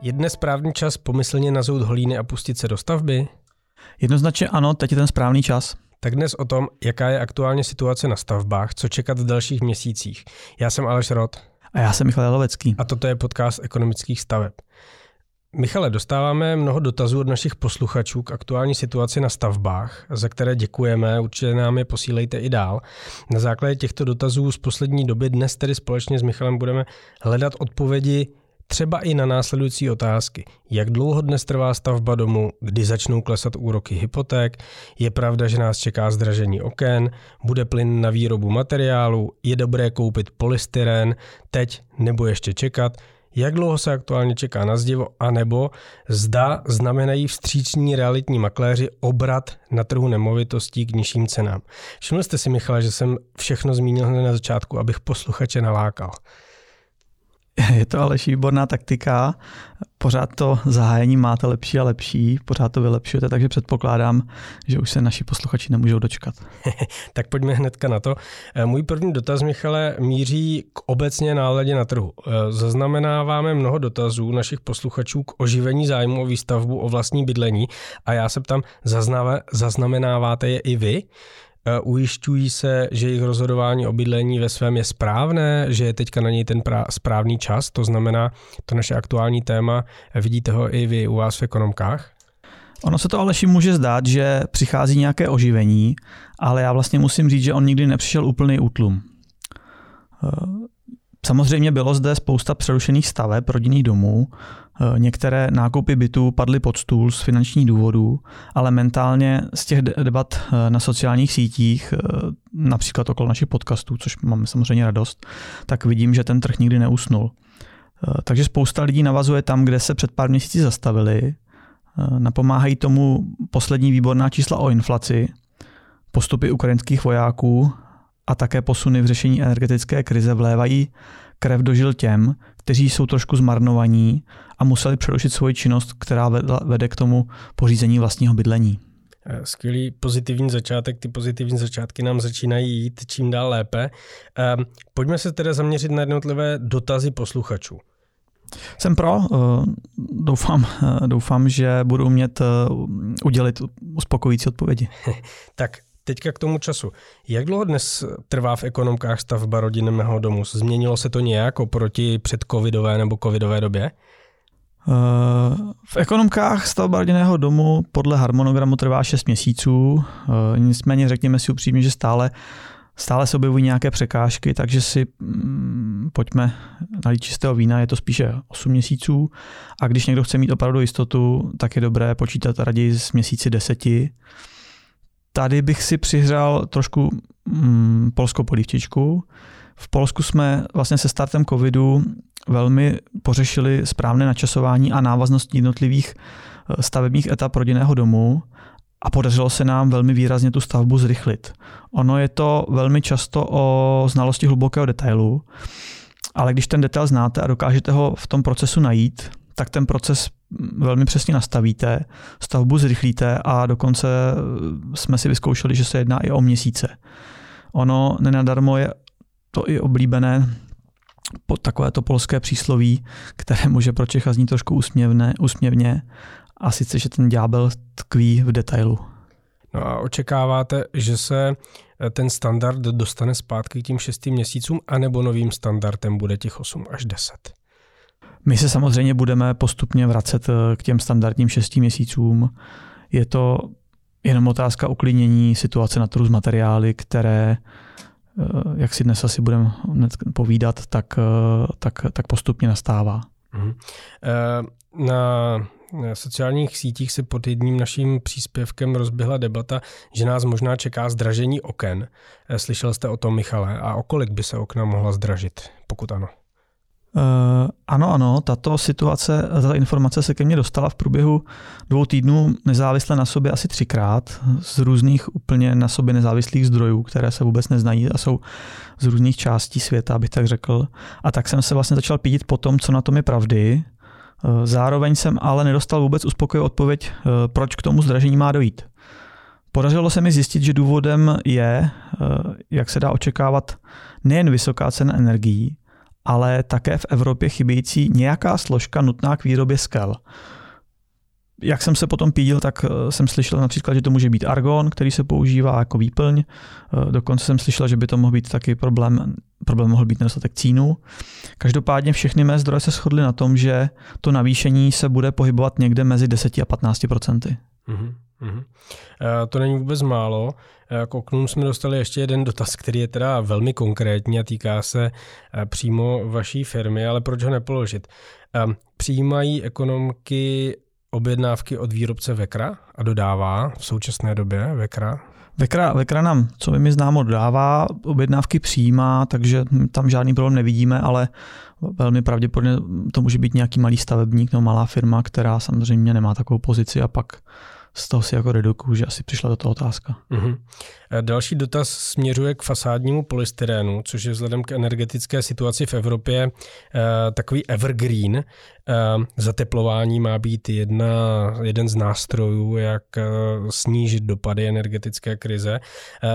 Je dnes správný čas pomyslně nazout holíny a pustit se do stavby? Jednoznačně ano, teď je ten správný čas. Tak dnes o tom, jaká je aktuálně situace na stavbách, co čekat v dalších měsících. Já jsem Aleš Rod. A já jsem Michal Lovecký. A toto je podcast ekonomických staveb. Michale, dostáváme mnoho dotazů od našich posluchačů k aktuální situaci na stavbách, za které děkujeme, určitě nám je posílejte i dál. Na základě těchto dotazů z poslední doby dnes tedy společně s Michalem budeme hledat odpovědi třeba i na následující otázky. Jak dlouho dnes trvá stavba domu, kdy začnou klesat úroky hypoték, je pravda, že nás čeká zdražení oken, bude plyn na výrobu materiálu, je dobré koupit polystyren, teď nebo ještě čekat, jak dlouho se aktuálně čeká na zdivo, anebo zda znamenají vstřícní realitní makléři obrat na trhu nemovitostí k nižším cenám. Všiml jste si, Michale, že jsem všechno zmínil hned na začátku, abych posluchače nalákal. Je to ale výborná taktika. Pořád to zahájení máte lepší a lepší, pořád to vylepšujete, takže předpokládám, že už se naši posluchači nemůžou dočkat. tak pojďme hnedka na to. Eh, můj první dotaz, Michale, míří k obecně náladě na trhu. Eh, zaznamenáváme mnoho dotazů našich posluchačů k oživení zájmu o výstavbu o vlastní bydlení a já se ptám, zaznamenáváte je i vy? Eh, ujišťují se, že jejich rozhodování o bydlení ve svém je správné, že je teďka na něj ten správný čas, to znamená, to naše aktuální téma, vidíte ho i vy u vás v ekonomkách? Ono se to Aleši může zdát, že přichází nějaké oživení, ale já vlastně musím říct, že on nikdy nepřišel úplný útlum. Eh, samozřejmě bylo zde spousta přerušených staveb rodinných domů, Eh, některé nákupy bytů padly pod stůl z finančních důvodů, ale mentálně z těch debat eh, na sociálních sítích, eh, například okolo našich podcastů, což máme samozřejmě radost, tak vidím, že ten trh nikdy neusnul. Takže spousta lidí navazuje tam, kde se před pár měsíci zastavili. Napomáhají tomu poslední výborná čísla o inflaci, postupy ukrajinských vojáků a také posuny v řešení energetické krize vlévají krev dožil těm, kteří jsou trošku zmarnovaní a museli přerušit svoji činnost, která vede k tomu pořízení vlastního bydlení. Eh, skvělý pozitivní začátek, ty pozitivní začátky nám začínají jít čím dál lépe. Ehm, pojďme se teda zaměřit na jednotlivé dotazy posluchačů. Jsem pro, eh, doufám, eh, doufám, že budu umět udělit uspokojící odpovědi. tak Teďka k tomu času. Jak dlouho dnes trvá v ekonomkách stavba rodinného domu? Změnilo se to nějak oproti před covidové nebo covidové době? Eh, v ekonomkách stavba rodinného domu podle harmonogramu trvá 6 měsíců, eh, nicméně řekněme si upřímně, že stále, stále se objevují nějaké překážky, takže si mm, pojďme nalít čistého vína, je to spíše 8 měsíců a když někdo chce mít opravdu jistotu, tak je dobré počítat raději z měsíci deseti. Tady bych si přihřál trošku mm, polskou polívčičku. V Polsku jsme vlastně se startem covidu velmi pořešili správné načasování a návaznost jednotlivých eh, stavebních etap rodinného domu a podařilo se nám velmi výrazně tu stavbu zrychlit. Ono je to velmi často o znalosti hlubokého detailu, ale když ten detail znáte a dokážete ho v tom procesu najít, tak ten proces velmi přesně nastavíte, stavbu zrychlíte a dokonce jsme si vyzkoušeli, že se jedná i o měsíce. Ono nenadarmo je to i oblíbené po takové to polské přísloví, které může pro Čecha znít trošku úsměvné, úsměvně, a sice, že ten ďábel tkví v detailu. No a očekáváte, že se ten standard dostane zpátky k tím šestým měsícům, anebo novým standardem bude těch 8 až 10? My se samozřejmě budeme postupně vracet eh, k těm standardním šesti měsícům. Je to jenom otázka uklidnění situace na trhu s materiály, které, eh, jak si dnes asi budeme povídat, tak, eh, tak, tak postupně nastává. Mhm. Na sociálních sítích se pod jedním naším příspěvkem rozběhla debata, že nás možná čeká zdražení oken. Slyšel jste o tom, Michale, a o kolik by se okna mohla zdražit, pokud ano? Uh, ano, ano, tato situace, tato informace se ke mně dostala v průběhu dvou týdnů nezávisle na sobě asi třikrát z různých úplně na sobě nezávislých zdrojů, které se vůbec neznají a jsou z různých částí světa, abych tak řekl. A tak jsem se vlastně začal pídit po tom, co na tom je pravdy. Uh, zároveň jsem ale nedostal vůbec uspokojivou odpověď, uh, proč k tomu zdražení má dojít. Podařilo se mi zjistit, že důvodem je, jak se dá očekávat, nejen vysoká cena energií, ale také v Evropě chybějící nějaká složka nutná k výrobě skel. Jak jsem se potom pídil, tak eh, jsem slyšel například, že to může být argon, který se používá jako výplň. Eh, dokonce jsem slyšel, že by to mohl být taky problém, problém mohl být nedostatek cínu. Každopádně všechny mé zdroje se shodly na tom, že to navýšení se bude pohybovat někde mezi 10 a 15 procenty. Mm-hmm. Mm-hmm. To není vůbec málo. K oknům jsme dostali ještě jeden dotaz, který je teda velmi konkrétní a týká se přímo vaší firmy, ale proč ho nepoložit? Přijímají ekonomky objednávky od výrobce Vekra a dodává v současné době Vekra? Vekra, Vekra nám, co mi známo, dodává, objednávky přijímá, takže tam žádný problém nevidíme, ale velmi pravděpodobně to může být nějaký malý stavebník nebo malá firma, která samozřejmě nemá takovou pozici a pak z toho si jako redukuju, že asi přišla toho otázka. Uh-huh. Další dotaz směřuje k fasádnímu polystyrénu, což je vzhledem k energetické situaci v Evropě uh, takový evergreen. Uh, zateplování má být jedna, jeden z nástrojů, jak uh, snížit dopady energetické krize.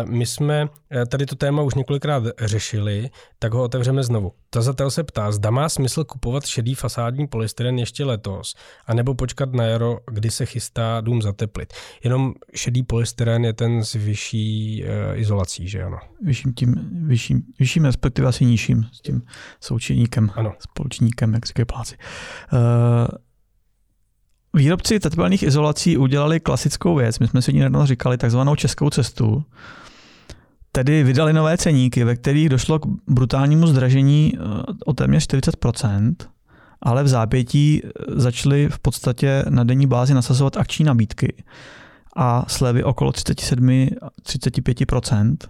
My jsme tady to téma už několikrát řešili, tak ho otevřeme znovu. Tazatel se ptá, zda má smysl kupovat šedý fasádní polystyren ještě letos, anebo počkat na jaro, kdy se chystá dům zateplit. Jenom šedý polystyren je ten s vyšší uh, izolací, že ano? Vyšším, tím, vyšším, vyšším respektive asi nižším s tím součinníkem, ano. společníkem, jak říkají pláci. Uh, Výrobci teplných izolací udělali klasickou věc, my jsme si nedávno říkali takzvanou českou cestu, tedy vydali nové ceníky, ve kterých došlo k brutálnímu zdražení eh, o téměř 40%, ale v zápětí eh, začaly v podstatě na denní bázi nasazovat akční nabídky a slevy okolo 37-35%. Eh,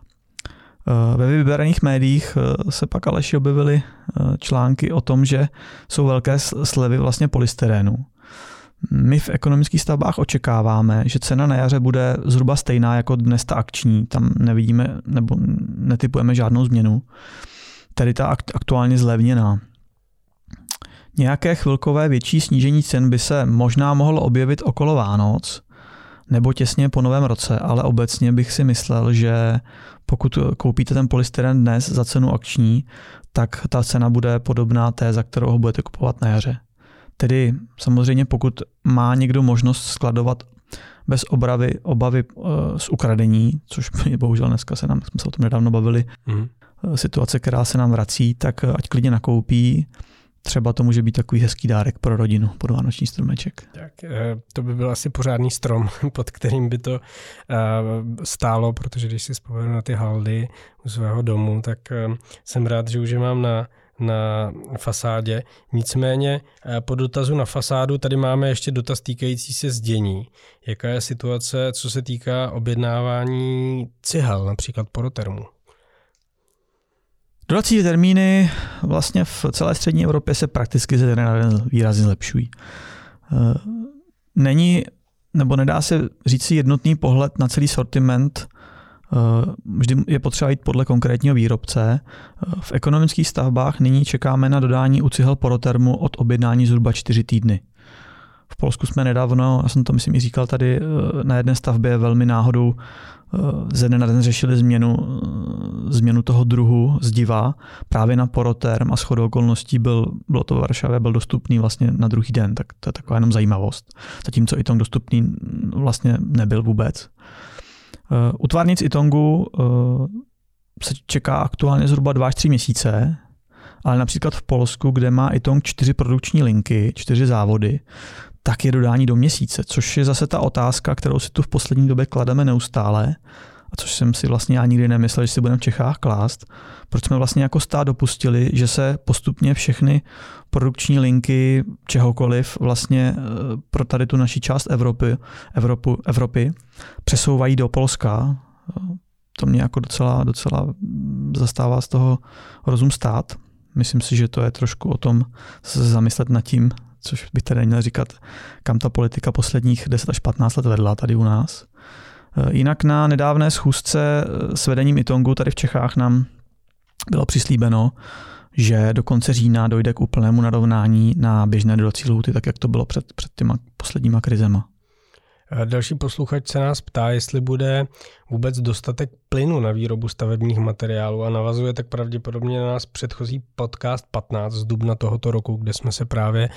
ve vybraných médiích se pak Aleši objevily články o tom, že jsou velké slevy vlastně polystyrénu. My v ekonomických stavbách očekáváme, že cena na jaře bude zhruba stejná jako dnes ta akční. Tam nevidíme nebo netypujeme žádnou změnu. Tedy ta aktuálně zlevněná. Nějaké chvilkové větší snížení cen by se možná mohlo objevit okolo Vánoc nebo těsně po novém roce, ale obecně bych si myslel, že pokud koupíte ten polystyren dnes za cenu akční, tak ta cena bude podobná té, za kterou ho budete kupovat na jaře. Tedy samozřejmě pokud má někdo možnost skladovat bez obravy, obavy uh, z ukradení, což je bohužel dneska se nám, jsme se o tom nedávno bavili, mm. situace, která se nám vrací, tak ať klidně nakoupí. Třeba to může být takový hezký dárek pro rodinu, pod vánoční stromeček. Tak eh, to by byl asi pořádný strom, pod kterým by to stálo, protože když si vzpomenu na ty haldy u svého domu, tak jsem rád, že už je mám na na fasádě. Nicméně eh, po dotazu na fasádu tady máme ještě dotaz týkající se zdění. Jaká je situace, co se týká objednávání cihel, například porotermu? Dodací termíny vlastně v celé střední Evropě se prakticky ze den na den výrazně zlepšují. Eh, není, nebo nedá se říct si jednotný pohled na celý sortiment Eh, vždy je potřeba jít podle konkrétního výrobce. Eh, v ekonomických stavbách nyní čekáme na dodání u cihel porotermu od objednání zhruba 4 týdny. V Polsku jsme nedávno, já jsem to myslím i říkal tady, na jedné stavbě velmi náhodou ze dne na den řešili změnu, změnu toho druhu zdiva právě na poroterm a shodou okolností byl, bylo to v Varšavě, byl dostupný vlastně na druhý den, tak to je taková jenom zajímavost. Zatímco i tom dostupný vlastně nebyl vůbec. U tvárnic Itongu eh, se čeká aktuálně zhruba 2 až 3 měsíce, ale například v Polsku, kde má Itong čtyři produkční linky, čtyři závody, tak je dodání do měsíce, což je zase ta otázka, kterou si tu v poslední době klademe neustále, a což jsem si vlastně já nikdy nemyslel, že si budeme v Čechách klást, proč jsme vlastně jako stát dopustili, že se postupně všechny produkční linky čehokoliv vlastně eh, pro tady tu naší část Evropy, Evropu, Evropy přesouvají do Polska. To mě jako docela, docela zastává z toho rozum stát. Myslím si, že to je trošku o tom se zamyslet nad tím, což bych tady měl říkat, kam ta politika posledních 10 až 15 let vedla tady u nás. Eh, jinak na nedávné schůzce eh, s vedením Itongu tady v Čechách nám bylo přislíbeno, že do konce října dojde k úplnému narovnání na běžné dodací lhuty, tak jak to bylo před, před těma posledníma krizema. Další posluchač se nás ptá, jestli bude vůbec dostatek plynu na výrobu stavebních materiálů a navazuje tak pravděpodobně na nás předchozí podcast 15 z dubna tohoto roku, kde jsme se právě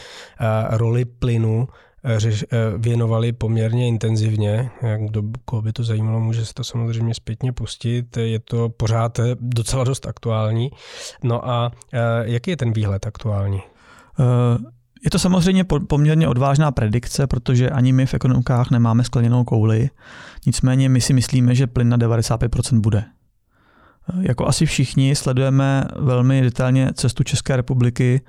roli plynu řeš, věnovali poměrně intenzivně. Kdo, koho by to zajímalo, může se to samozřejmě zpětně pustit. Je to pořád docela dost aktuální. No a jaký je ten výhled aktuální? Je to samozřejmě poměrně odvážná predikce, protože ani my v ekonomikách nemáme skleněnou kouli. Nicméně my si myslíme, že plyn na 95% bude. Jako asi všichni sledujeme velmi detailně cestu České republiky,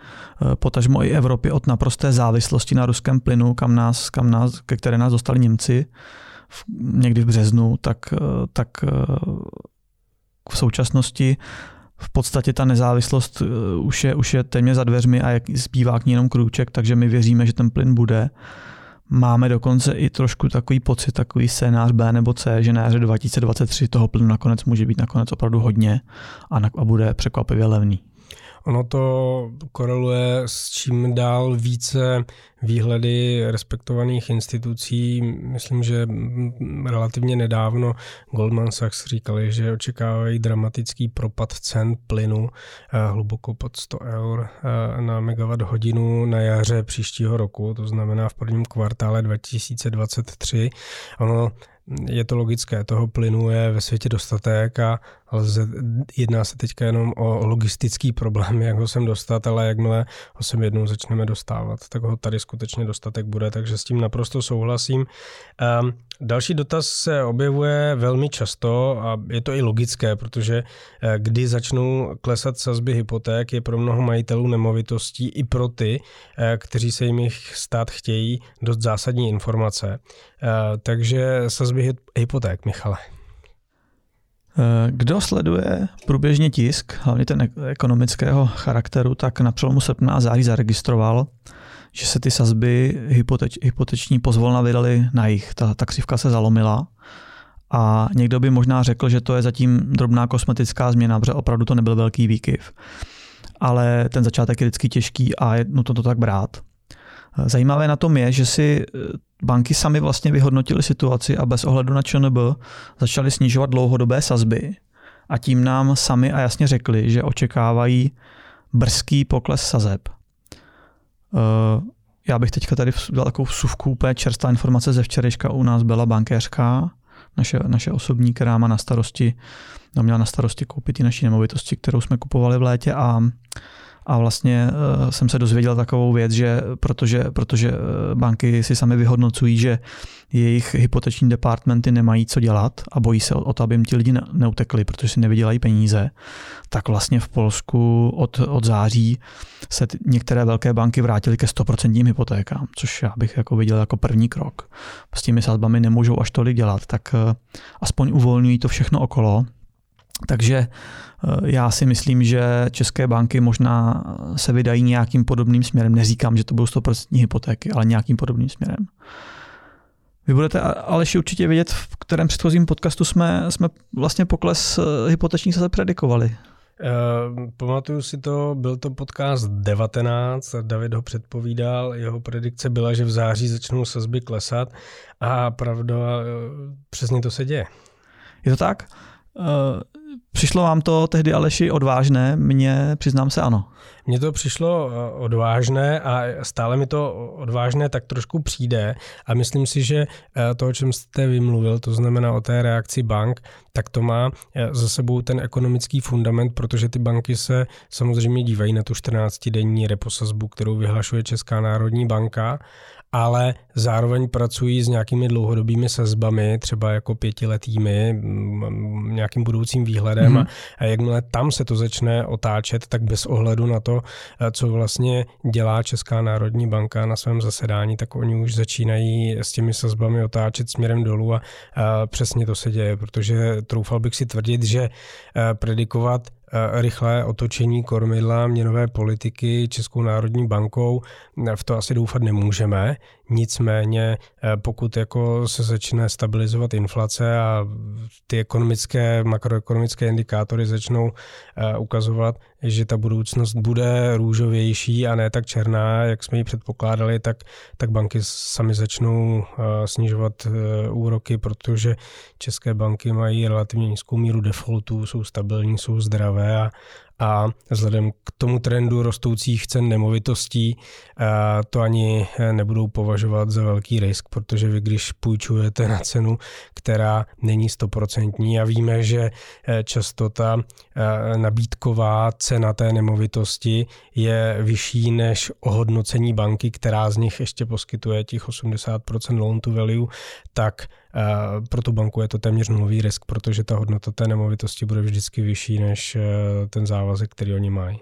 potažmo i Evropy od naprosté závislosti na ruském plynu, kam nás, kam nás, ke které nás dostali Němci v, někdy v březnu, tak, tak v současnosti v podstatě ta nezávislost eh, už je, už je téměř za dveřmi a jak zbývá k ní jenom krůček, takže my věříme, že ten plyn bude. Máme dokonce i trošku takový pocit, takový scénář B nebo C, že na jaře 2023 toho plynu nakonec může být nakonec opravdu hodně a, a bude překvapivě levný. Ono to koreluje s čím dál více výhledy respektovaných institucí. Myslím, že relativně nedávno Goldman Sachs říkali, že očekávají dramatický propad cen plynu eh, hluboko pod 100 eur eh, na megawatt hodinu na jaře příštího roku, to znamená v prvním kvartále 2023. Ono je to logické, toho plynu je ve světě dostatek a lze, jedná se teďka jenom o logistický problém, jak ho sem dostat, ale jakmile ho sem jednou začneme dostávat, tak ho tady skutečně dostatek bude, takže s tím naprosto souhlasím. Um, další dotaz se objevuje velmi často a je to i logické, protože eh, kdy začnou klesat sazby hypoték, je pro mnoho majitelů nemovitostí i pro ty, eh, kteří se jim jich stát chtějí, dost zásadní informace. Eh, takže sazby hypoték, Michale. Kdo sleduje průběžně tisk, hlavně ten ekonomického charakteru, tak na přelomu srpna a září zaregistroval, že se ty sazby hypoteč, hypoteční pozvolna vydaly na jich. Ta, ta křivka se zalomila a někdo by možná řekl, že to je zatím drobná kosmetická změna, protože opravdu to nebyl velký výkyv. Ale ten začátek je vždycky těžký a je nutno to tak brát. Zajímavé na tom je, že si eh, banky sami vlastně vyhodnotili situaci a bez ohledu na ČNB začaly snižovat dlouhodobé sazby a tím nám sami a jasně řekli, že očekávají brzký pokles sazeb. Eh, já bych teďka tady dal takovou vsuvku, úplně čerstvá informace ze včerejška u nás byla bankéřka, naše, naše osobní, která má na starosti, no měla na starosti koupit i naší nemovitosti, kterou jsme kupovali v létě a a vlastně uh, jsem se dozvěděl takovou věc, že protože, protože uh, banky si sami vyhodnocují, že jejich hypoteční departmenty nemají co dělat a bojí se o, to, aby jim ti lidi neutekli, protože si nevydělají peníze, tak vlastně v Polsku od, od září se t- některé velké banky vrátily ke 100% hypotékám, což já bych jako viděl jako první krok. S těmi sazbami nemůžou až tolik dělat, tak uh, aspoň uvolňují to všechno okolo, takže eh, já si myslím, že české banky možná se vydají nějakým podobným směrem. Neříkám, že to budou 100% hypotéky, ale nějakým podobným směrem. Vy budete Aleši určitě vědět, v kterém předchozím podcastu jsme, jsme vlastně pokles eh, hypotečních se predikovali. Uh, pamatuju si to, byl to podcast 19, David ho předpovídal, jeho predikce byla, že v září začnou sazby klesat a pravda, přesně to se děje. Je to tak? Přišlo vám to tehdy Aleši odvážné? Mně přiznám se ano. Mně to přišlo eh, odvážné a stále mi to odvážné tak trošku přijde a myslím si, že eh, to, o čem jste vymluvil, to znamená o té reakci bank, tak to má eh, za sebou ten ekonomický fundament, protože ty banky se samozřejmě dívají na tu 14-denní reposazbu, kterou vyhlašuje Česká národní banka ale zároveň pracují s nějakými dlouhodobými sazbami, třeba jako pětiletými, nějakým budoucím výhledem mm-hmm. a jakmile tam se to začne otáčet, tak bez ohledu na to, co vlastně dělá Česká národní banka na svém zasedání, tak oni už začínají s těmi sazbami otáčet směrem dolů a, a přesně to se děje, protože troufal bych si tvrdit, že predikovat Eh, rychlé otočení kormidla měnové politiky Českou národní bankou, v to asi doufat nemůžeme. Nicméně, eh, pokud jako se začne stabilizovat inflace a ty ekonomické, makroekonomické indikátory začnou eh, ukazovat, že ta budoucnost bude růžovější a ne tak černá, jak jsme ji předpokládali, tak, tak banky sami začnou snižovat úroky, protože české banky mají relativně nízkou míru defaultů, jsou stabilní, jsou zdravé a, a vzhledem k tomu trendu rostoucích cen nemovitostí to ani nebudou považovat za velký risk, protože vy když půjčujete na cenu, která není stoprocentní a víme, že e, často ta nabídková cena té nemovitosti je vyšší než ohodnocení banky, která z nich ještě poskytuje těch 80% loan to value, tak pro tu banku je to téměř nulový risk, protože ta hodnota té nemovitosti bude vždycky vyšší než e, ten závazek, který oni mají.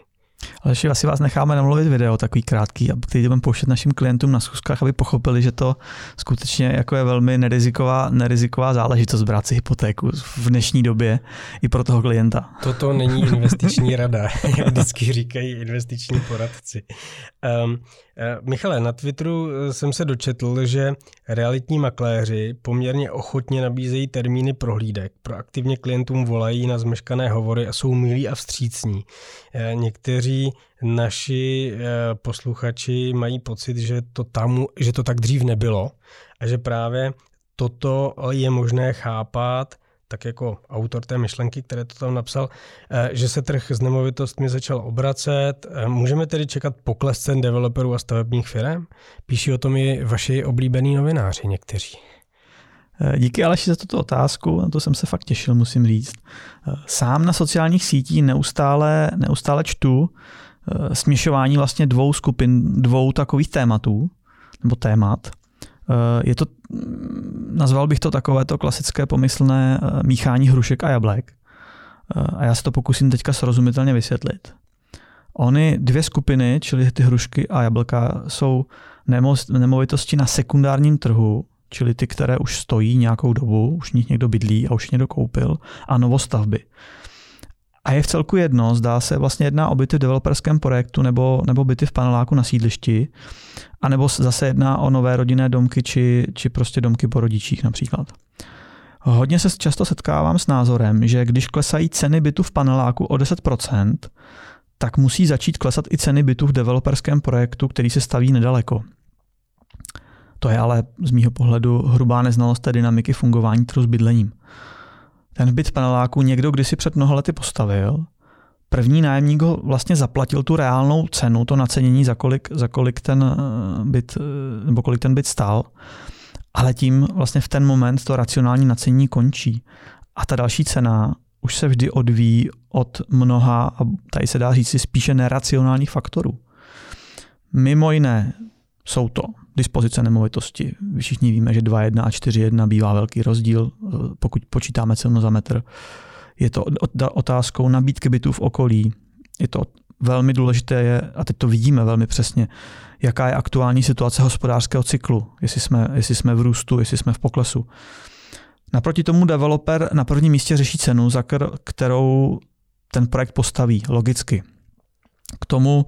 Ale ještě asi vás necháme namluvit video, takový krátký, který budeme pouštět našim klientům na schůzkách, aby pochopili, že to skutečně jako je velmi neriziková, neriziková záležitost brát si hypotéku v dnešní době i pro toho klienta. Toto není investiční rada, jak vždycky říkají investiční poradci. Um, Michale, na Twitteru eh, jsem se dočetl, že realitní makléři poměrně ochotně nabízejí termíny prohlídek. Proaktivně klientům volají na zmeškané hovory a jsou milí a vstřícní. Eh, někteří naši posluchači mají pocit, že to, tam, že to tak dřív nebylo a že právě toto je možné chápat tak jako autor té myšlenky, které to tam napsal, eh, že se trh s nemovitostmi začal obracet. Eh, můžeme tedy čekat pokles cen developerů a stavebních firm? Píší o tom i vaši oblíbení novináři někteří. Eh, díky Aleši za tuto otázku, na to jsem se fakt těšil, musím říct. Sám na sociálních sítích neustále, neustále čtu směšování vlastně dvou skupin, dvou takových tématů, nebo témat. Je to nazval bych to takové to klasické pomyslné eh, míchání hrušek a jablek. Eh, a já se to pokusím teďka srozumitelně vysvětlit. Ony dvě skupiny, čili ty hrušky a jablka, jsou nemovitosti na sekundárním trhu, čili ty, které už stojí nějakou dobu, už nich někdo bydlí a už někdo koupil, a novostavby. A je v celku jedno, zdá se vlastně jedná o byty v developerském projektu nebo, nebo byty v paneláku na sídlišti, anebo zase jedná o nové rodinné domky či, či prostě domky po rodičích například. Hodně se často setkávám s názorem, že když klesají ceny bytu v paneláku o 10%, tak musí začít klesat i ceny bytu v developerském projektu, který se staví nedaleko. To je ale z mýho pohledu hrubá neznalost té dynamiky fungování trhu s bydlením. Ten byt paneláku někdo kdysi před mnoha lety postavil, první nájemník ho vlastně zaplatil tu reálnou cenu, to nacenění, za kolik, za kolik ten eh, byt, eh, nebo kolik ten byt stál, ale tím vlastně v ten moment to racionální nacenění končí. A ta další cena už se vždy odvíjí od mnoha, a tady se dá říct spíše neracionálních faktorů. Mimo jiné jsou to dispozice nemovitosti. Všichni víme, že 2.1 a 4.1 bývá velký rozdíl, eh, pokud počítáme cenu za metr. Je to otázkou nabídky bytů v okolí. Je to velmi důležité, je, a teď to vidíme velmi přesně, jaká je aktuální situace hospodářského cyklu, jestli jsme, jestli jsme v růstu, jestli jsme v poklesu. Naproti tomu developer na prvním místě řeší cenu, za kterou ten projekt postaví, logicky. K tomu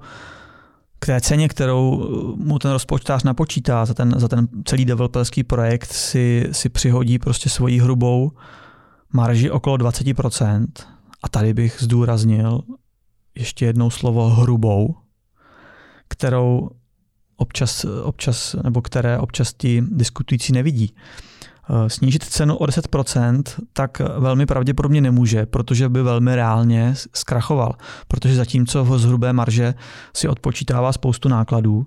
k té ceně, kterou mu ten rozpočtář napočítá za ten, za ten celý developerský projekt, si, si přihodí prostě svoji hrubou marži okolo 20%. A tady bych zdůraznil ještě jednou slovo hrubou, kterou občas, občas nebo které občas ti diskutující nevidí. Eh, snížit cenu o 10%, tak velmi pravděpodobně nemůže, protože by velmi reálně zkrachoval. Protože zatímco v hrubé marže si odpočítává spoustu nákladů,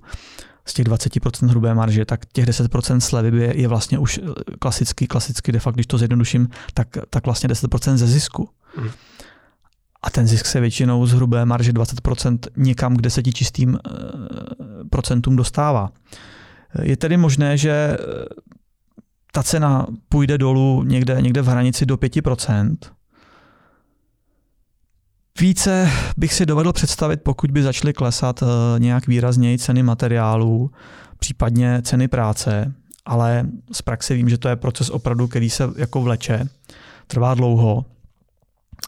z těch 20% hrubé marže, tak těch 10% slevy je vlastně už klasicky, klasicky de facto, když to zjednoduším, tak, tak vlastně 10% ze zisku. Hmm. A ten zisk se většinou z hrubé marže 20% někam k deseti čistým eh, procentům dostává. Je tedy možné, že ta cena půjde dolů někde, někde v hranici do 5%. Více bych si dovedl představit, pokud by začaly klesat eh, nějak výrazněji ceny materiálů, případně ceny práce, ale z praxe vím, že to je proces opravdu, který se jako vleče, trvá dlouho.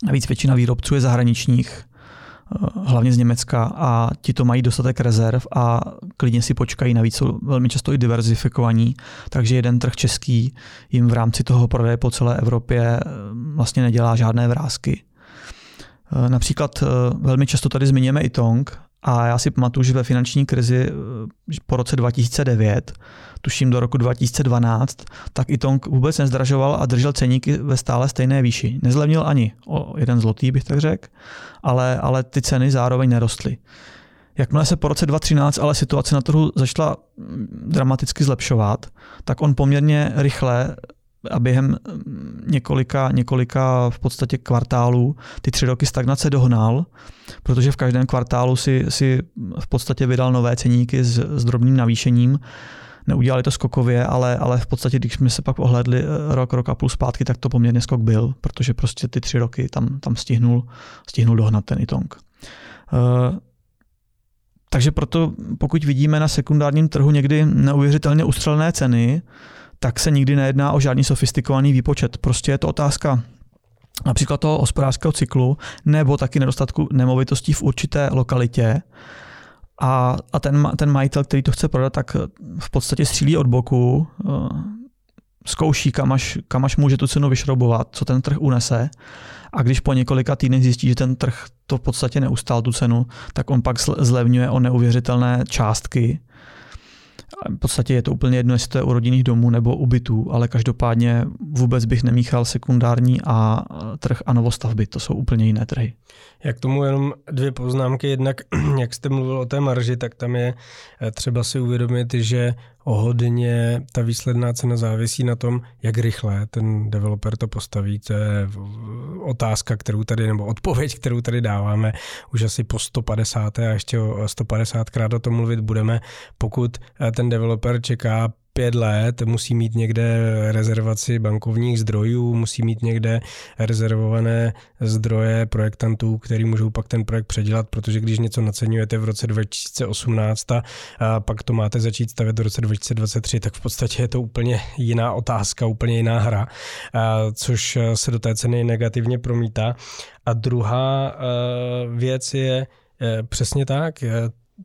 Navíc většina výrobců je zahraničních, hlavně z Německa a ti to mají dostatek rezerv a klidně si počkají, navíc jsou velmi často i diverzifikovaní, takže jeden trh český jim v rámci toho prodeje po celé Evropě eh, vlastně nedělá žádné vrázky. Například velmi často tady zmiňujeme i Tong a já si pamatuju, že ve finanční krizi po roce 2009, tuším do roku 2012, tak i Tong vůbec nezdražoval a držel ceníky ve stále stejné výši. Nezlevnil ani o jeden zlotý, bych tak řekl, ale, ale ty ceny zároveň nerostly. Jakmile se po roce 2013 ale situace na trhu začala mm, dramaticky zlepšovat, tak on poměrně rychle a během mm, několika, několika v podstatě kvartálů ty tři roky stagnace dohnal, protože v každém kvartálu si, si v podstatě vydal nové ceníky s, s drobným navýšením. Neudělali to skokově, ale, ale v podstatě, když jsme se pak ohledli eh, rok, rok a půl zpátky, tak to poměrně skok byl, protože prostě ty tři roky tam, tam stihnul, stihnul dohnat ten Itong. Uh, takže proto, pokud vidíme na sekundárním trhu někdy neuvěřitelně ustřelené ceny, tak se nikdy nejedná o žádný sofistikovaný výpočet. Prostě je to otázka například toho hospodářského cyklu nebo taky nedostatku nemovitostí v určité lokalitě. A, a ten, ten majitel, který to chce prodat, tak v podstatě střílí od boku, eh, zkouší, kam až, kam až může tu cenu vyšroubovat, co ten trh unese. A když po několika týdnech zjistí, že ten trh to v podstatě neustál tu cenu, tak on pak zlevňuje o neuvěřitelné částky. V podstatě je to úplně jedno, jestli to je u rodinných domů nebo u bytů, ale každopádně vůbec bych nemíchal sekundární a trh a novostavby. To jsou úplně jiné trhy. Jak tomu jenom dvě poznámky. Jednak, jak jste mluvil o té marži, tak tam je eh, třeba si uvědomit, že hodně ta výsledná cena závisí na tom, jak rychle ten developer to postaví. To je otázka, kterou tady, nebo odpověď, kterou tady dáváme už asi po 150. a ještě o 150 krát o tom mluvit budeme. Pokud eh, ten developer čeká pět let musí mít někde rezervaci bankovních zdrojů, musí mít někde rezervované zdroje projektantů, který můžou pak ten projekt předělat, protože když něco naceňujete v roce 2018 a pak to máte začít stavět v roce 2023, tak v podstatě je to úplně jiná otázka, úplně jiná hra, což se do té ceny negativně promítá. A druhá věc je, e, Přesně tak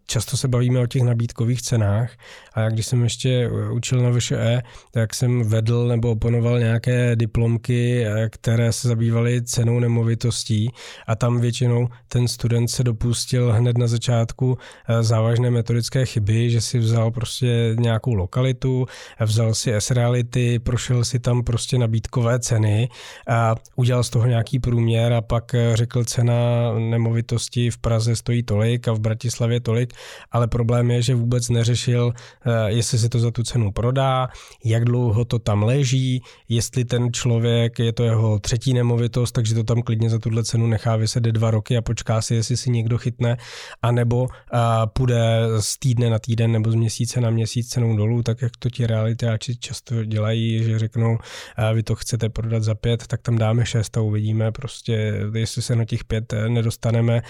často se bavíme o těch nabídkových cenách a jak když jsem ještě eh, učil na VŠE, tak jsem vedl nebo oponoval nějaké diplomky, eh, které se zabývaly cenou nemovitostí a tam většinou ten student se dopustil hned na začátku eh, závažné metodické chyby, že si vzal prostě nějakou lokalitu, vzal si S-reality, prošel si tam prostě nabídkové ceny a udělal z toho nějaký průměr a pak řekl cena nemovitosti v Praze stojí tolik a v Bratislavě tolik tolik, ale problém je, že vůbec neřešil, eh, jestli se to za tu cenu prodá, jak dlouho to tam leží, jestli ten člověk, je to jeho třetí nemovitost, takže to tam klidně za tuhle cenu nechá vysedět dva roky a počká si, jestli si někdo chytne, anebo eh, půjde z týdne na týden nebo z měsíce na měsíc cenou dolů, tak jak to ti realitáči často dělají, že řeknou, eh, vy to chcete prodat za pět, tak tam dáme šest a uvidíme prostě, jestli se na těch pět nedostaneme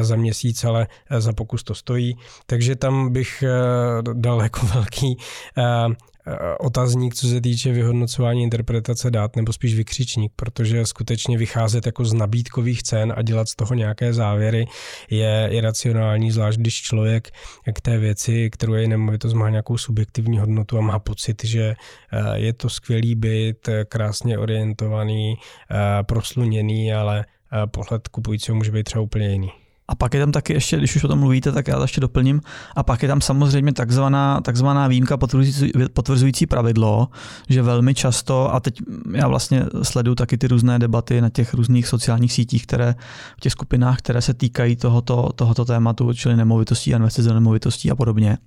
za měsíc, ale za pokus to stojí stojí, takže tam bych eh, dal jako velký eh, eh, otazník, co se týče vyhodnocování interpretace dát, nebo spíš vykřičník, protože skutečně vycházet jako z nabídkových cen a dělat z toho nějaké závěry je iracionální, zvlášť když člověk k té věci, kterou je nemovitost, má nějakou subjektivní hodnotu a má pocit, že je to skvělý byt, krásně orientovaný, prosluněný, ale pohled kupujícího může být třeba úplně jiný. A pak je tam taky ještě, když už o tom mluvíte, tak já to ještě doplním. A pak je tam samozřejmě takzvaná, takzvaná výjimka potvrzující, potvrzující pravidlo, že velmi často, a teď já vlastně sleduju taky ty různé debaty na těch různých sociálních sítích, které v těch skupinách, které se týkají tohoto, tohoto tématu, čili nemovitostí, investice do nemovitostí a podobně,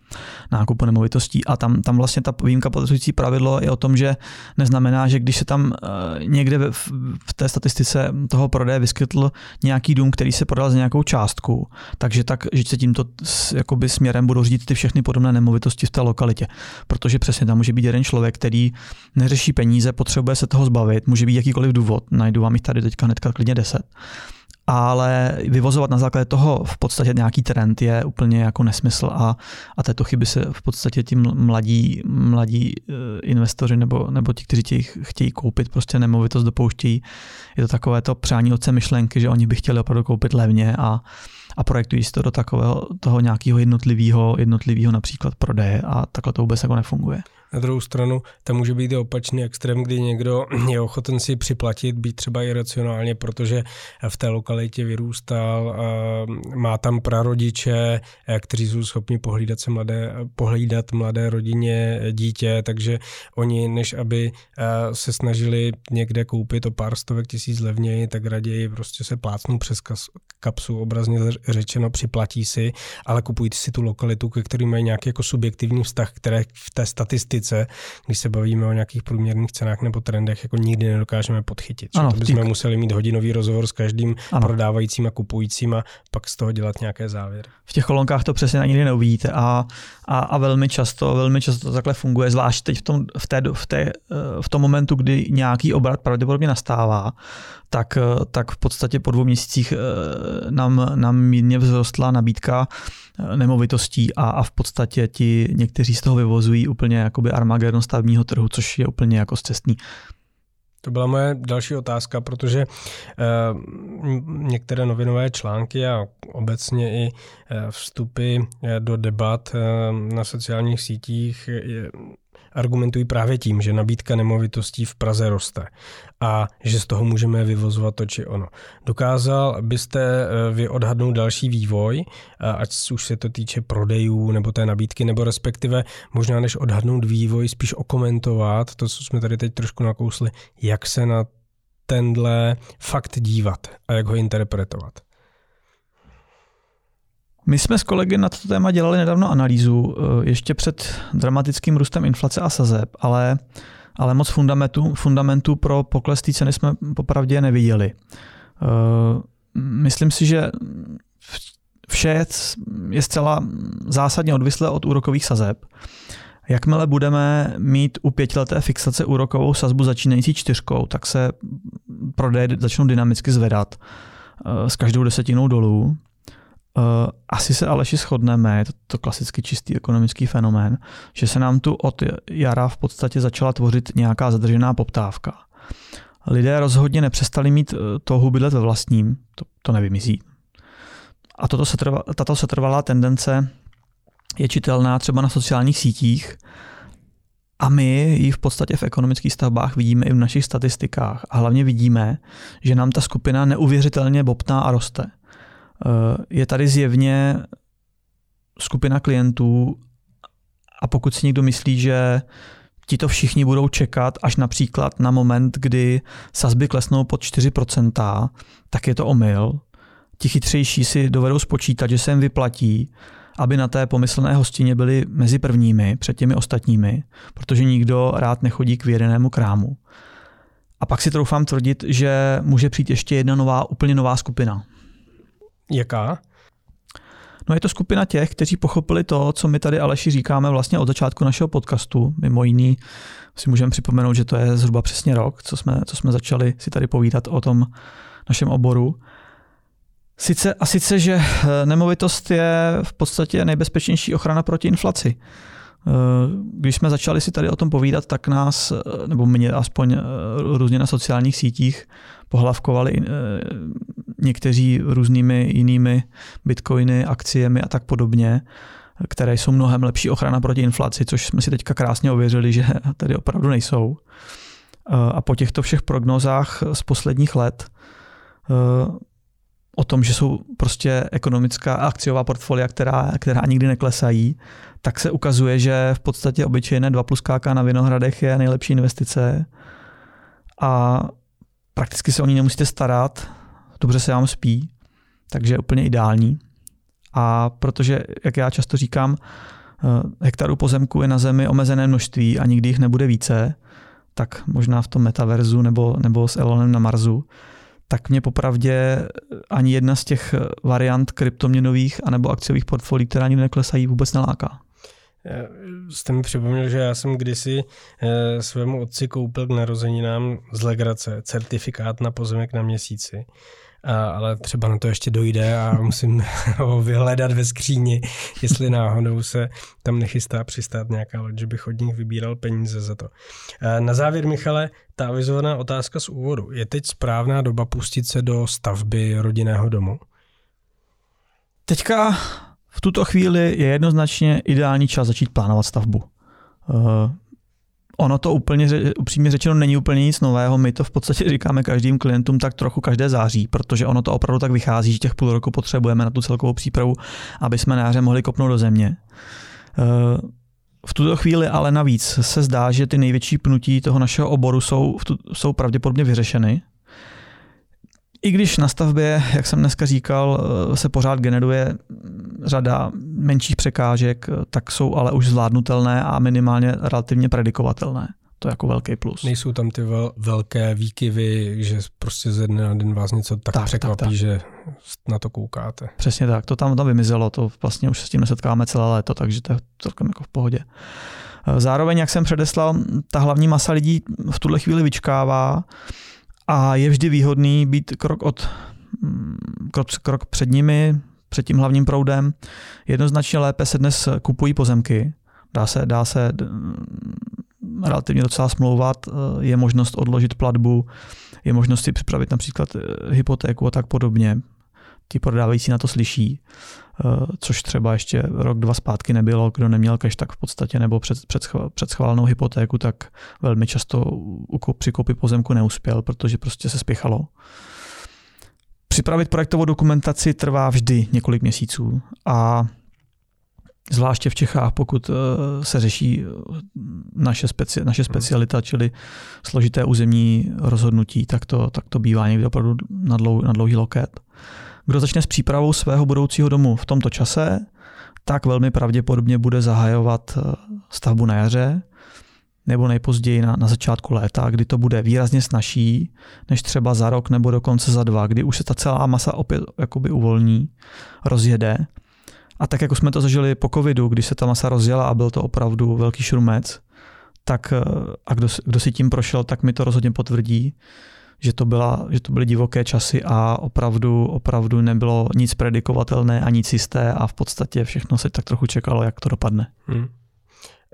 nákupu nemovitostí. A tam, tam vlastně ta výjimka potvrzující pravidlo je o tom, že neznamená, že když se tam eh, někde v, v té statistice toho prodeje vyskytl nějaký dům, který se prodal za nějakou část, částku, takže tak, že se tímto jakoby směrem budou řídit ty všechny podobné nemovitosti v té lokalitě. Protože přesně tam může být jeden člověk, který neřeší peníze, potřebuje se toho zbavit, může být jakýkoliv důvod, najdu vám jich tady teďka hnedka klidně 10 ale vyvozovat na základě toho v podstatě nějaký trend je úplně jako nesmysl a, a této chyby se v podstatě ti mladí, mladí eh, investoři nebo, nebo ti, kteří chtějí, chtějí koupit prostě nemovitost dopouštějí. Je to takové to přání oce myšlenky, že oni by chtěli opravdu koupit levně a, a projektují si to do takového toho nějakého jednotlivého, jednotlivého například prodeje a takhle to vůbec jako nefunguje. Na druhou stranu, tam může být i opačný extrém, kdy někdo je ochoten si připlatit, být třeba iracionálně, protože v té lokalitě vyrůstal, má tam prarodiče, kteří jsou schopni pohlídat, se mladé, pohlídat mladé rodině dítě, takže oni, než aby se snažili někde koupit o pár stovek tisíc levněji, tak raději prostě se plácnou přes kapsu, obrazně řečeno, připlatí si, ale kupují si tu lokalitu, ke který mají nějaký jako subjektivní vztah, které v té statistice, když se bavíme o nějakých průměrných cenách nebo trendech, jako nikdy nedokážeme podchytit. Ano, to bychom museli mít hodinový rozhovor s každým ano. prodávajícím a kupujícím a pak z toho dělat nějaké závěry. V těch kolonkách to přesně nikdy neuvidíte a, a, a velmi často, velmi často to takhle funguje, zvlášť teď v tom, v, té, v, té, eh, v tom momentu, kdy nějaký obrat pravděpodobně nastává, tak, eh, tak v podstatě po dvou měsících eh, nám, nám mírně vzrostla nabídka nemovitostí a, a v podstatě ti někteří z toho vyvozují úplně jakoby Armageddon stavního trhu, což je úplně jako zcestný. To byla moje další otázka, protože uh, některé novinové články a obecně i uh, vstupy do debat na sociálních sítích je, argumentují právě tím, že nabídka nemovitostí v Praze roste a že z toho můžeme vyvozovat to či ono. Dokázal byste eh, vy odhadnout další vývoj, ať už se to týče prodejů nebo té nabídky, nebo respektive možná než odhadnout vývoj, spíš okomentovat to, co jsme tady teď trošku nakousli, jak se na tenhle fakt dívat a jak ho interpretovat. My jsme s kolegy na toto téma dělali nedávno analýzu, eh, ještě před dramatickým růstem inflace a sazeb, ale, ale moc fundamentu, fundamentu pro pokles té ceny jsme popravdě neviděli. Eh, myslím si, že vše je zcela zásadně odvislé od úrokových sazeb. Jakmile budeme mít u pětileté fixace úrokovou sazbu začínající čtyřkou, tak se prodeje začnou dynamicky zvedat eh, s každou desetinou dolů. Uh, asi se Aleši shodneme, je to, to klasicky čistý ekonomický fenomén, že se nám tu od jara v podstatě začala tvořit nějaká zadržená poptávka. Lidé rozhodně nepřestali mít uh, touhu bydlet ve vlastním, to, to nevymizí. A toto setrva, tato setrvalá tendence je čitelná třeba na sociálních sítích a my ji v podstatě v ekonomických stavbách vidíme i v našich statistikách. A hlavně vidíme, že nám ta skupina neuvěřitelně bobtná a roste. Eh, je tady zjevně skupina klientů a pokud si někdo myslí, že ti to všichni budou čekat až například na moment, kdy sazby klesnou pod 4%, tak je to omyl. Ti chytřejší si dovedou spočítat, že se jim vyplatí, aby na té pomyslné hostině byli mezi prvními před těmi ostatními, protože nikdo rád nechodí k vědenému krámu. A pak si troufám tvrdit, že může přijít ještě jedna nová, úplně nová skupina. Jaká? No je to skupina těch, kteří pochopili to, co my tady Aleši říkáme vlastně od začátku našeho podcastu. Mimo jiný si můžeme připomenout, že to je zhruba přesně rok, co jsme, co jsme začali si tady povídat o tom našem oboru. Sice, a sice, že nemovitost je v podstatě nejbezpečnější ochrana proti inflaci. Eh, když jsme začali si tady o tom povídat, tak nás, eh, nebo mě aspoň eh, různě na sociálních sítích, pohlavkovali někteří různými jinými bitcoiny, akciemi a tak podobně, které jsou mnohem lepší ochrana proti inflaci, což jsme si teďka krásně ověřili, že tady opravdu nejsou. A po těchto všech prognozách z posledních let o tom, že jsou prostě ekonomická a akciová portfolia, která, která nikdy neklesají, tak se ukazuje, že v podstatě obyčejné 2 plus KK na Vinohradech je nejlepší investice a prakticky se o ní nemusíte starat, dobře se vám spí, takže je úplně ideální. A protože, jak já často říkám, eh, hektarů pozemku je na Zemi omezené množství a nikdy jich nebude více, tak možná v tom metaverzu nebo, nebo s Elonem na Marsu, tak mě popravdě ani jedna z těch variant kryptoměnových anebo akciových portfolií, která ani neklesají, vůbec neláká. Jste mi připomněl, že já jsem kdysi eh, svému otci koupil k narozeninám z legrace certifikát na pozemek na měsíci. A, ale třeba na to ještě dojde a musím ho vyhledat ve skříni, jestli náhodou se tam nechystá přistát nějaká loď, že bych od nich vybíral peníze za to. A na závěr, Michale, ta avizovaná otázka z úvodu. Je teď správná doba pustit se do stavby rodinného domu? Teďka v tuto chvíli je jednoznačně ideální čas začít plánovat stavbu. Eh, ono to úplně, upřímně řečeno, není úplně nic nového. My to v podstatě říkáme každým klientům tak trochu každé září, protože ono to opravdu tak vychází, že těch půl roku potřebujeme na tu celkovou přípravu, aby jsme na jaře mohli kopnout do země. Eh, v tuto chvíli ale navíc se zdá, že ty největší pnutí toho našeho oboru jsou, jsou pravděpodobně vyřešeny. I když na stavbě, jak jsem dneska říkal, eh, se pořád generuje řada menších překážek, tak jsou ale už zvládnutelné a minimálně relativně predikovatelné. To je jako velký plus. Nejsou tam ty vel, velké výkyvy, že prostě ze dne na den vás něco tak, tak překvapí, tak, tak. že na to koukáte. Přesně tak, to tam, tam vymizelo, to vlastně už se s tím nesetkáme celé léto, takže to je celkem jako v pohodě. Zároveň, jak jsem předeslal, ta hlavní masa lidí v tuhle chvíli vyčkává a je vždy výhodný být krok od mm, krok, krok před nimi, před tím hlavním proudem. Jednoznačně lépe se dnes kupují pozemky. Dá se, dá se relativně docela smlouvat, je možnost odložit platbu, je možnost si připravit například eh, hypotéku a tak podobně. Ti prodávající na to slyší, eh, což třeba ještě rok, dva zpátky nebylo. Kdo neměl cash, tak v podstatě nebo před, před, před schválenou hypotéku, tak velmi často při koupi pozemku neuspěl, protože prostě se spěchalo. Připravit projektovou dokumentaci trvá vždy několik měsíců a zvláště v Čechách, pokud eh, se řeší eh, naše, speci, naše specialita, čili složité územní rozhodnutí, tak to, tak to bývá někdy opravdu na, dlou, na dlouhý loket. Kdo začne s přípravou svého budoucího domu v tomto čase, tak velmi pravděpodobně bude zahajovat eh, stavbu na jaře nebo nejpozději na, na začátku léta, kdy to bude výrazně snažší než třeba za rok nebo dokonce za dva, kdy už se ta celá masa opět jakoby uvolní, rozjede. A tak jako jsme to zažili po covidu, když se ta masa rozjela a byl to opravdu velký šrumec, tak eh, a kdo, kdo si tím prošel, tak mi to rozhodně potvrdí, že to, byla, že to byly divoké časy a opravdu, opravdu nebylo nic predikovatelné a nic jisté a v podstatě všechno se tak trochu čekalo, jak to dopadne. Hmm.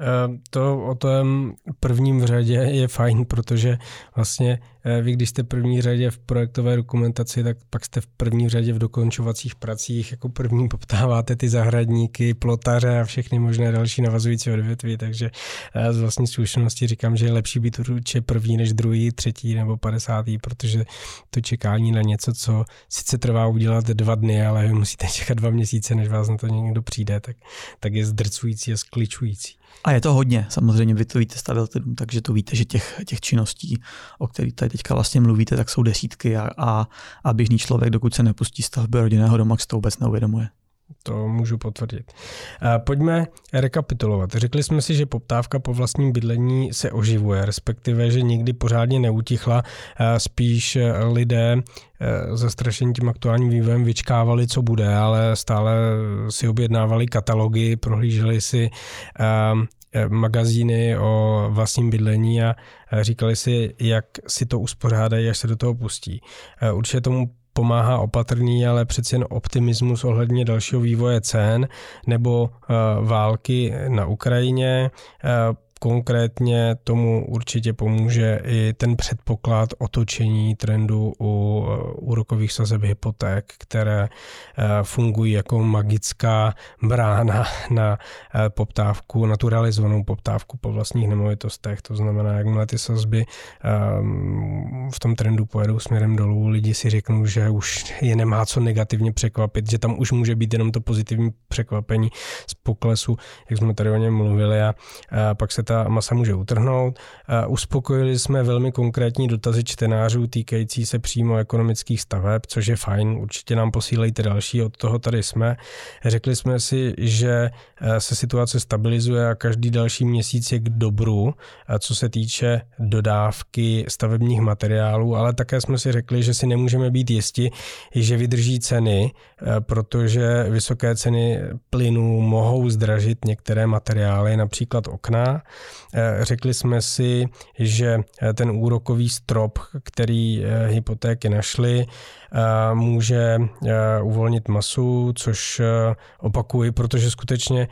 Eh, to o tom prvním v řadě je fajn, protože vlastně eh, vy, když jste první řadě v projektové dokumentaci, tak pak jste v první řadě v dokončovacích pracích, jako první poptáváte ty zahradníky, plotaře a všechny možné další navazující odvětví, takže eh, z vlastní zkušenosti říkám, že je lepší být určitě první než druhý, třetí nebo padesátý, protože to čekání na něco, co sice trvá udělat dva dny, ale vy musíte čekat dva měsíce, než vás na to někdo přijde, tak, tak je zdrcující a skličující. A je to hodně, samozřejmě vy to víte, stavíte dům, takže to víte, že těch, těch činností, o kterých tady teďka vlastně mluvíte, tak jsou desítky a, a, a běžný člověk, dokud se nepustí stavby rodinného domu, to vůbec neuvědomuje. To můžu potvrdit. Pojďme rekapitulovat. Řekli jsme si, že poptávka po vlastním bydlení se oživuje, respektive, že nikdy pořádně neutichla. Spíš lidé zastrašení tím aktuálním vývojem vyčkávali, co bude, ale stále si objednávali katalogy, prohlíželi si magazíny o vlastním bydlení a říkali si, jak si to uspořádají, až se do toho pustí. Určitě tomu pomáhá opatrný, ale přeci jen optimismus ohledně dalšího vývoje cen nebo války na Ukrajině. Uh, Konkrétně tomu určitě pomůže i ten předpoklad otočení trendu u eh, úrokových sazeb hypoték, které eh, fungují jako magická brána na eh, poptávku, na tu realizovanou poptávku po vlastních nemovitostech. To znamená, jakmile ty sazby ehm, v tom trendu pojedou směrem dolů, lidi si řeknou, že už je nemá co negativně překvapit, že tam už může být jenom to pozitivní překvapení z poklesu, jak jsme tady o něm mluvili a pak se ta masa může utrhnout. Uspokojili jsme velmi konkrétní dotazy čtenářů týkající se přímo ekonomických staveb, což je fajn, určitě nám posílejte další, od toho tady jsme. Řekli jsme si, že e, se situace stabilizuje a každý další měsíc je k dobru, co se týče dodávky stavebních materiálů, ale také jsme si řekli, že si nemůžeme být jisti, že vydrží ceny, e, protože vysoké ceny plynů mohou zdražit některé materiály, například okna. Eh, řekli jsme si, že eh, ten úrokový strop, který eh, hypotéky našly, může uvolnit masu, což opakuji, protože skutečně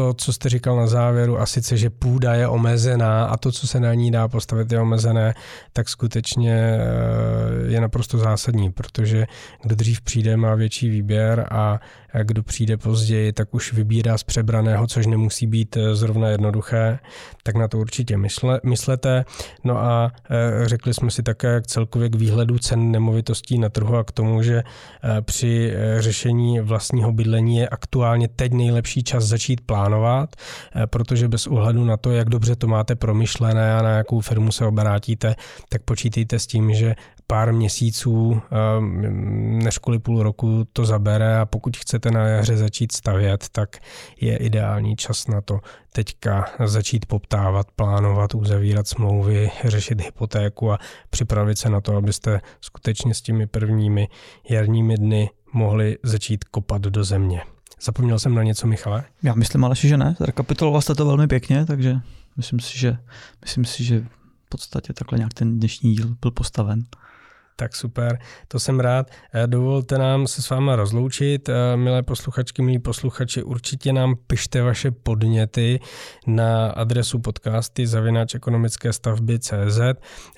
to, co jste říkal na závěru, a sice, že půda je omezená a to, co se na ní dá postavit, je omezené, tak skutečně eh, je naprosto zásadní, protože kdo dřív přijde, má větší výběr a kdo přijde později, tak už vybírá z přebraného, což nemusí být eh, zrovna jednoduché, tak na to určitě mysle, myslete. No a eh, řekli jsme si také k celkově k výhledu cen nemovitostí na trhu a k tomu, že při řešení vlastního bydlení je aktuálně teď nejlepší čas začít plánovat, protože bez ohledu na to, jak dobře to máte promyšlené a na jakou firmu se obrátíte, tak počítejte s tím, že pár měsíců, ehm, než kvůli půl roku to zabere a pokud chcete na jaře začít stavět, tak je ideální čas na to teďka začít poptávat, plánovat, uzavírat smlouvy, řešit hypotéku a připravit se na to, abyste skutečně s těmi prvními jarními dny mohli začít kopat do země. Zapomněl jsem na něco, Michale? Já myslím ale, že ne. Rekapituloval jste to velmi pěkně, takže myslím si, že, myslím si, že v podstatě takhle nějak ten dnešní díl byl postaven. Tak super, to jsem rád. Eh, dovolte nám se s váma rozloučit. Eh, milé posluchačky, milí posluchači, určitě nám pište vaše podněty na adresu podcasty zavináč ekonomické stavby CZ.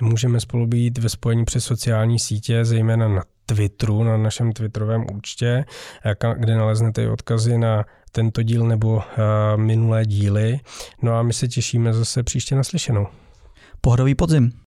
Můžeme spolu být ve spojení přes sociální sítě, zejména na Twitteru, na našem Twitterovém účtě, eh, kde naleznete i odkazy na tento díl nebo minulé díly. No a my se těšíme zase příště naslyšenou. Pohodový podzim.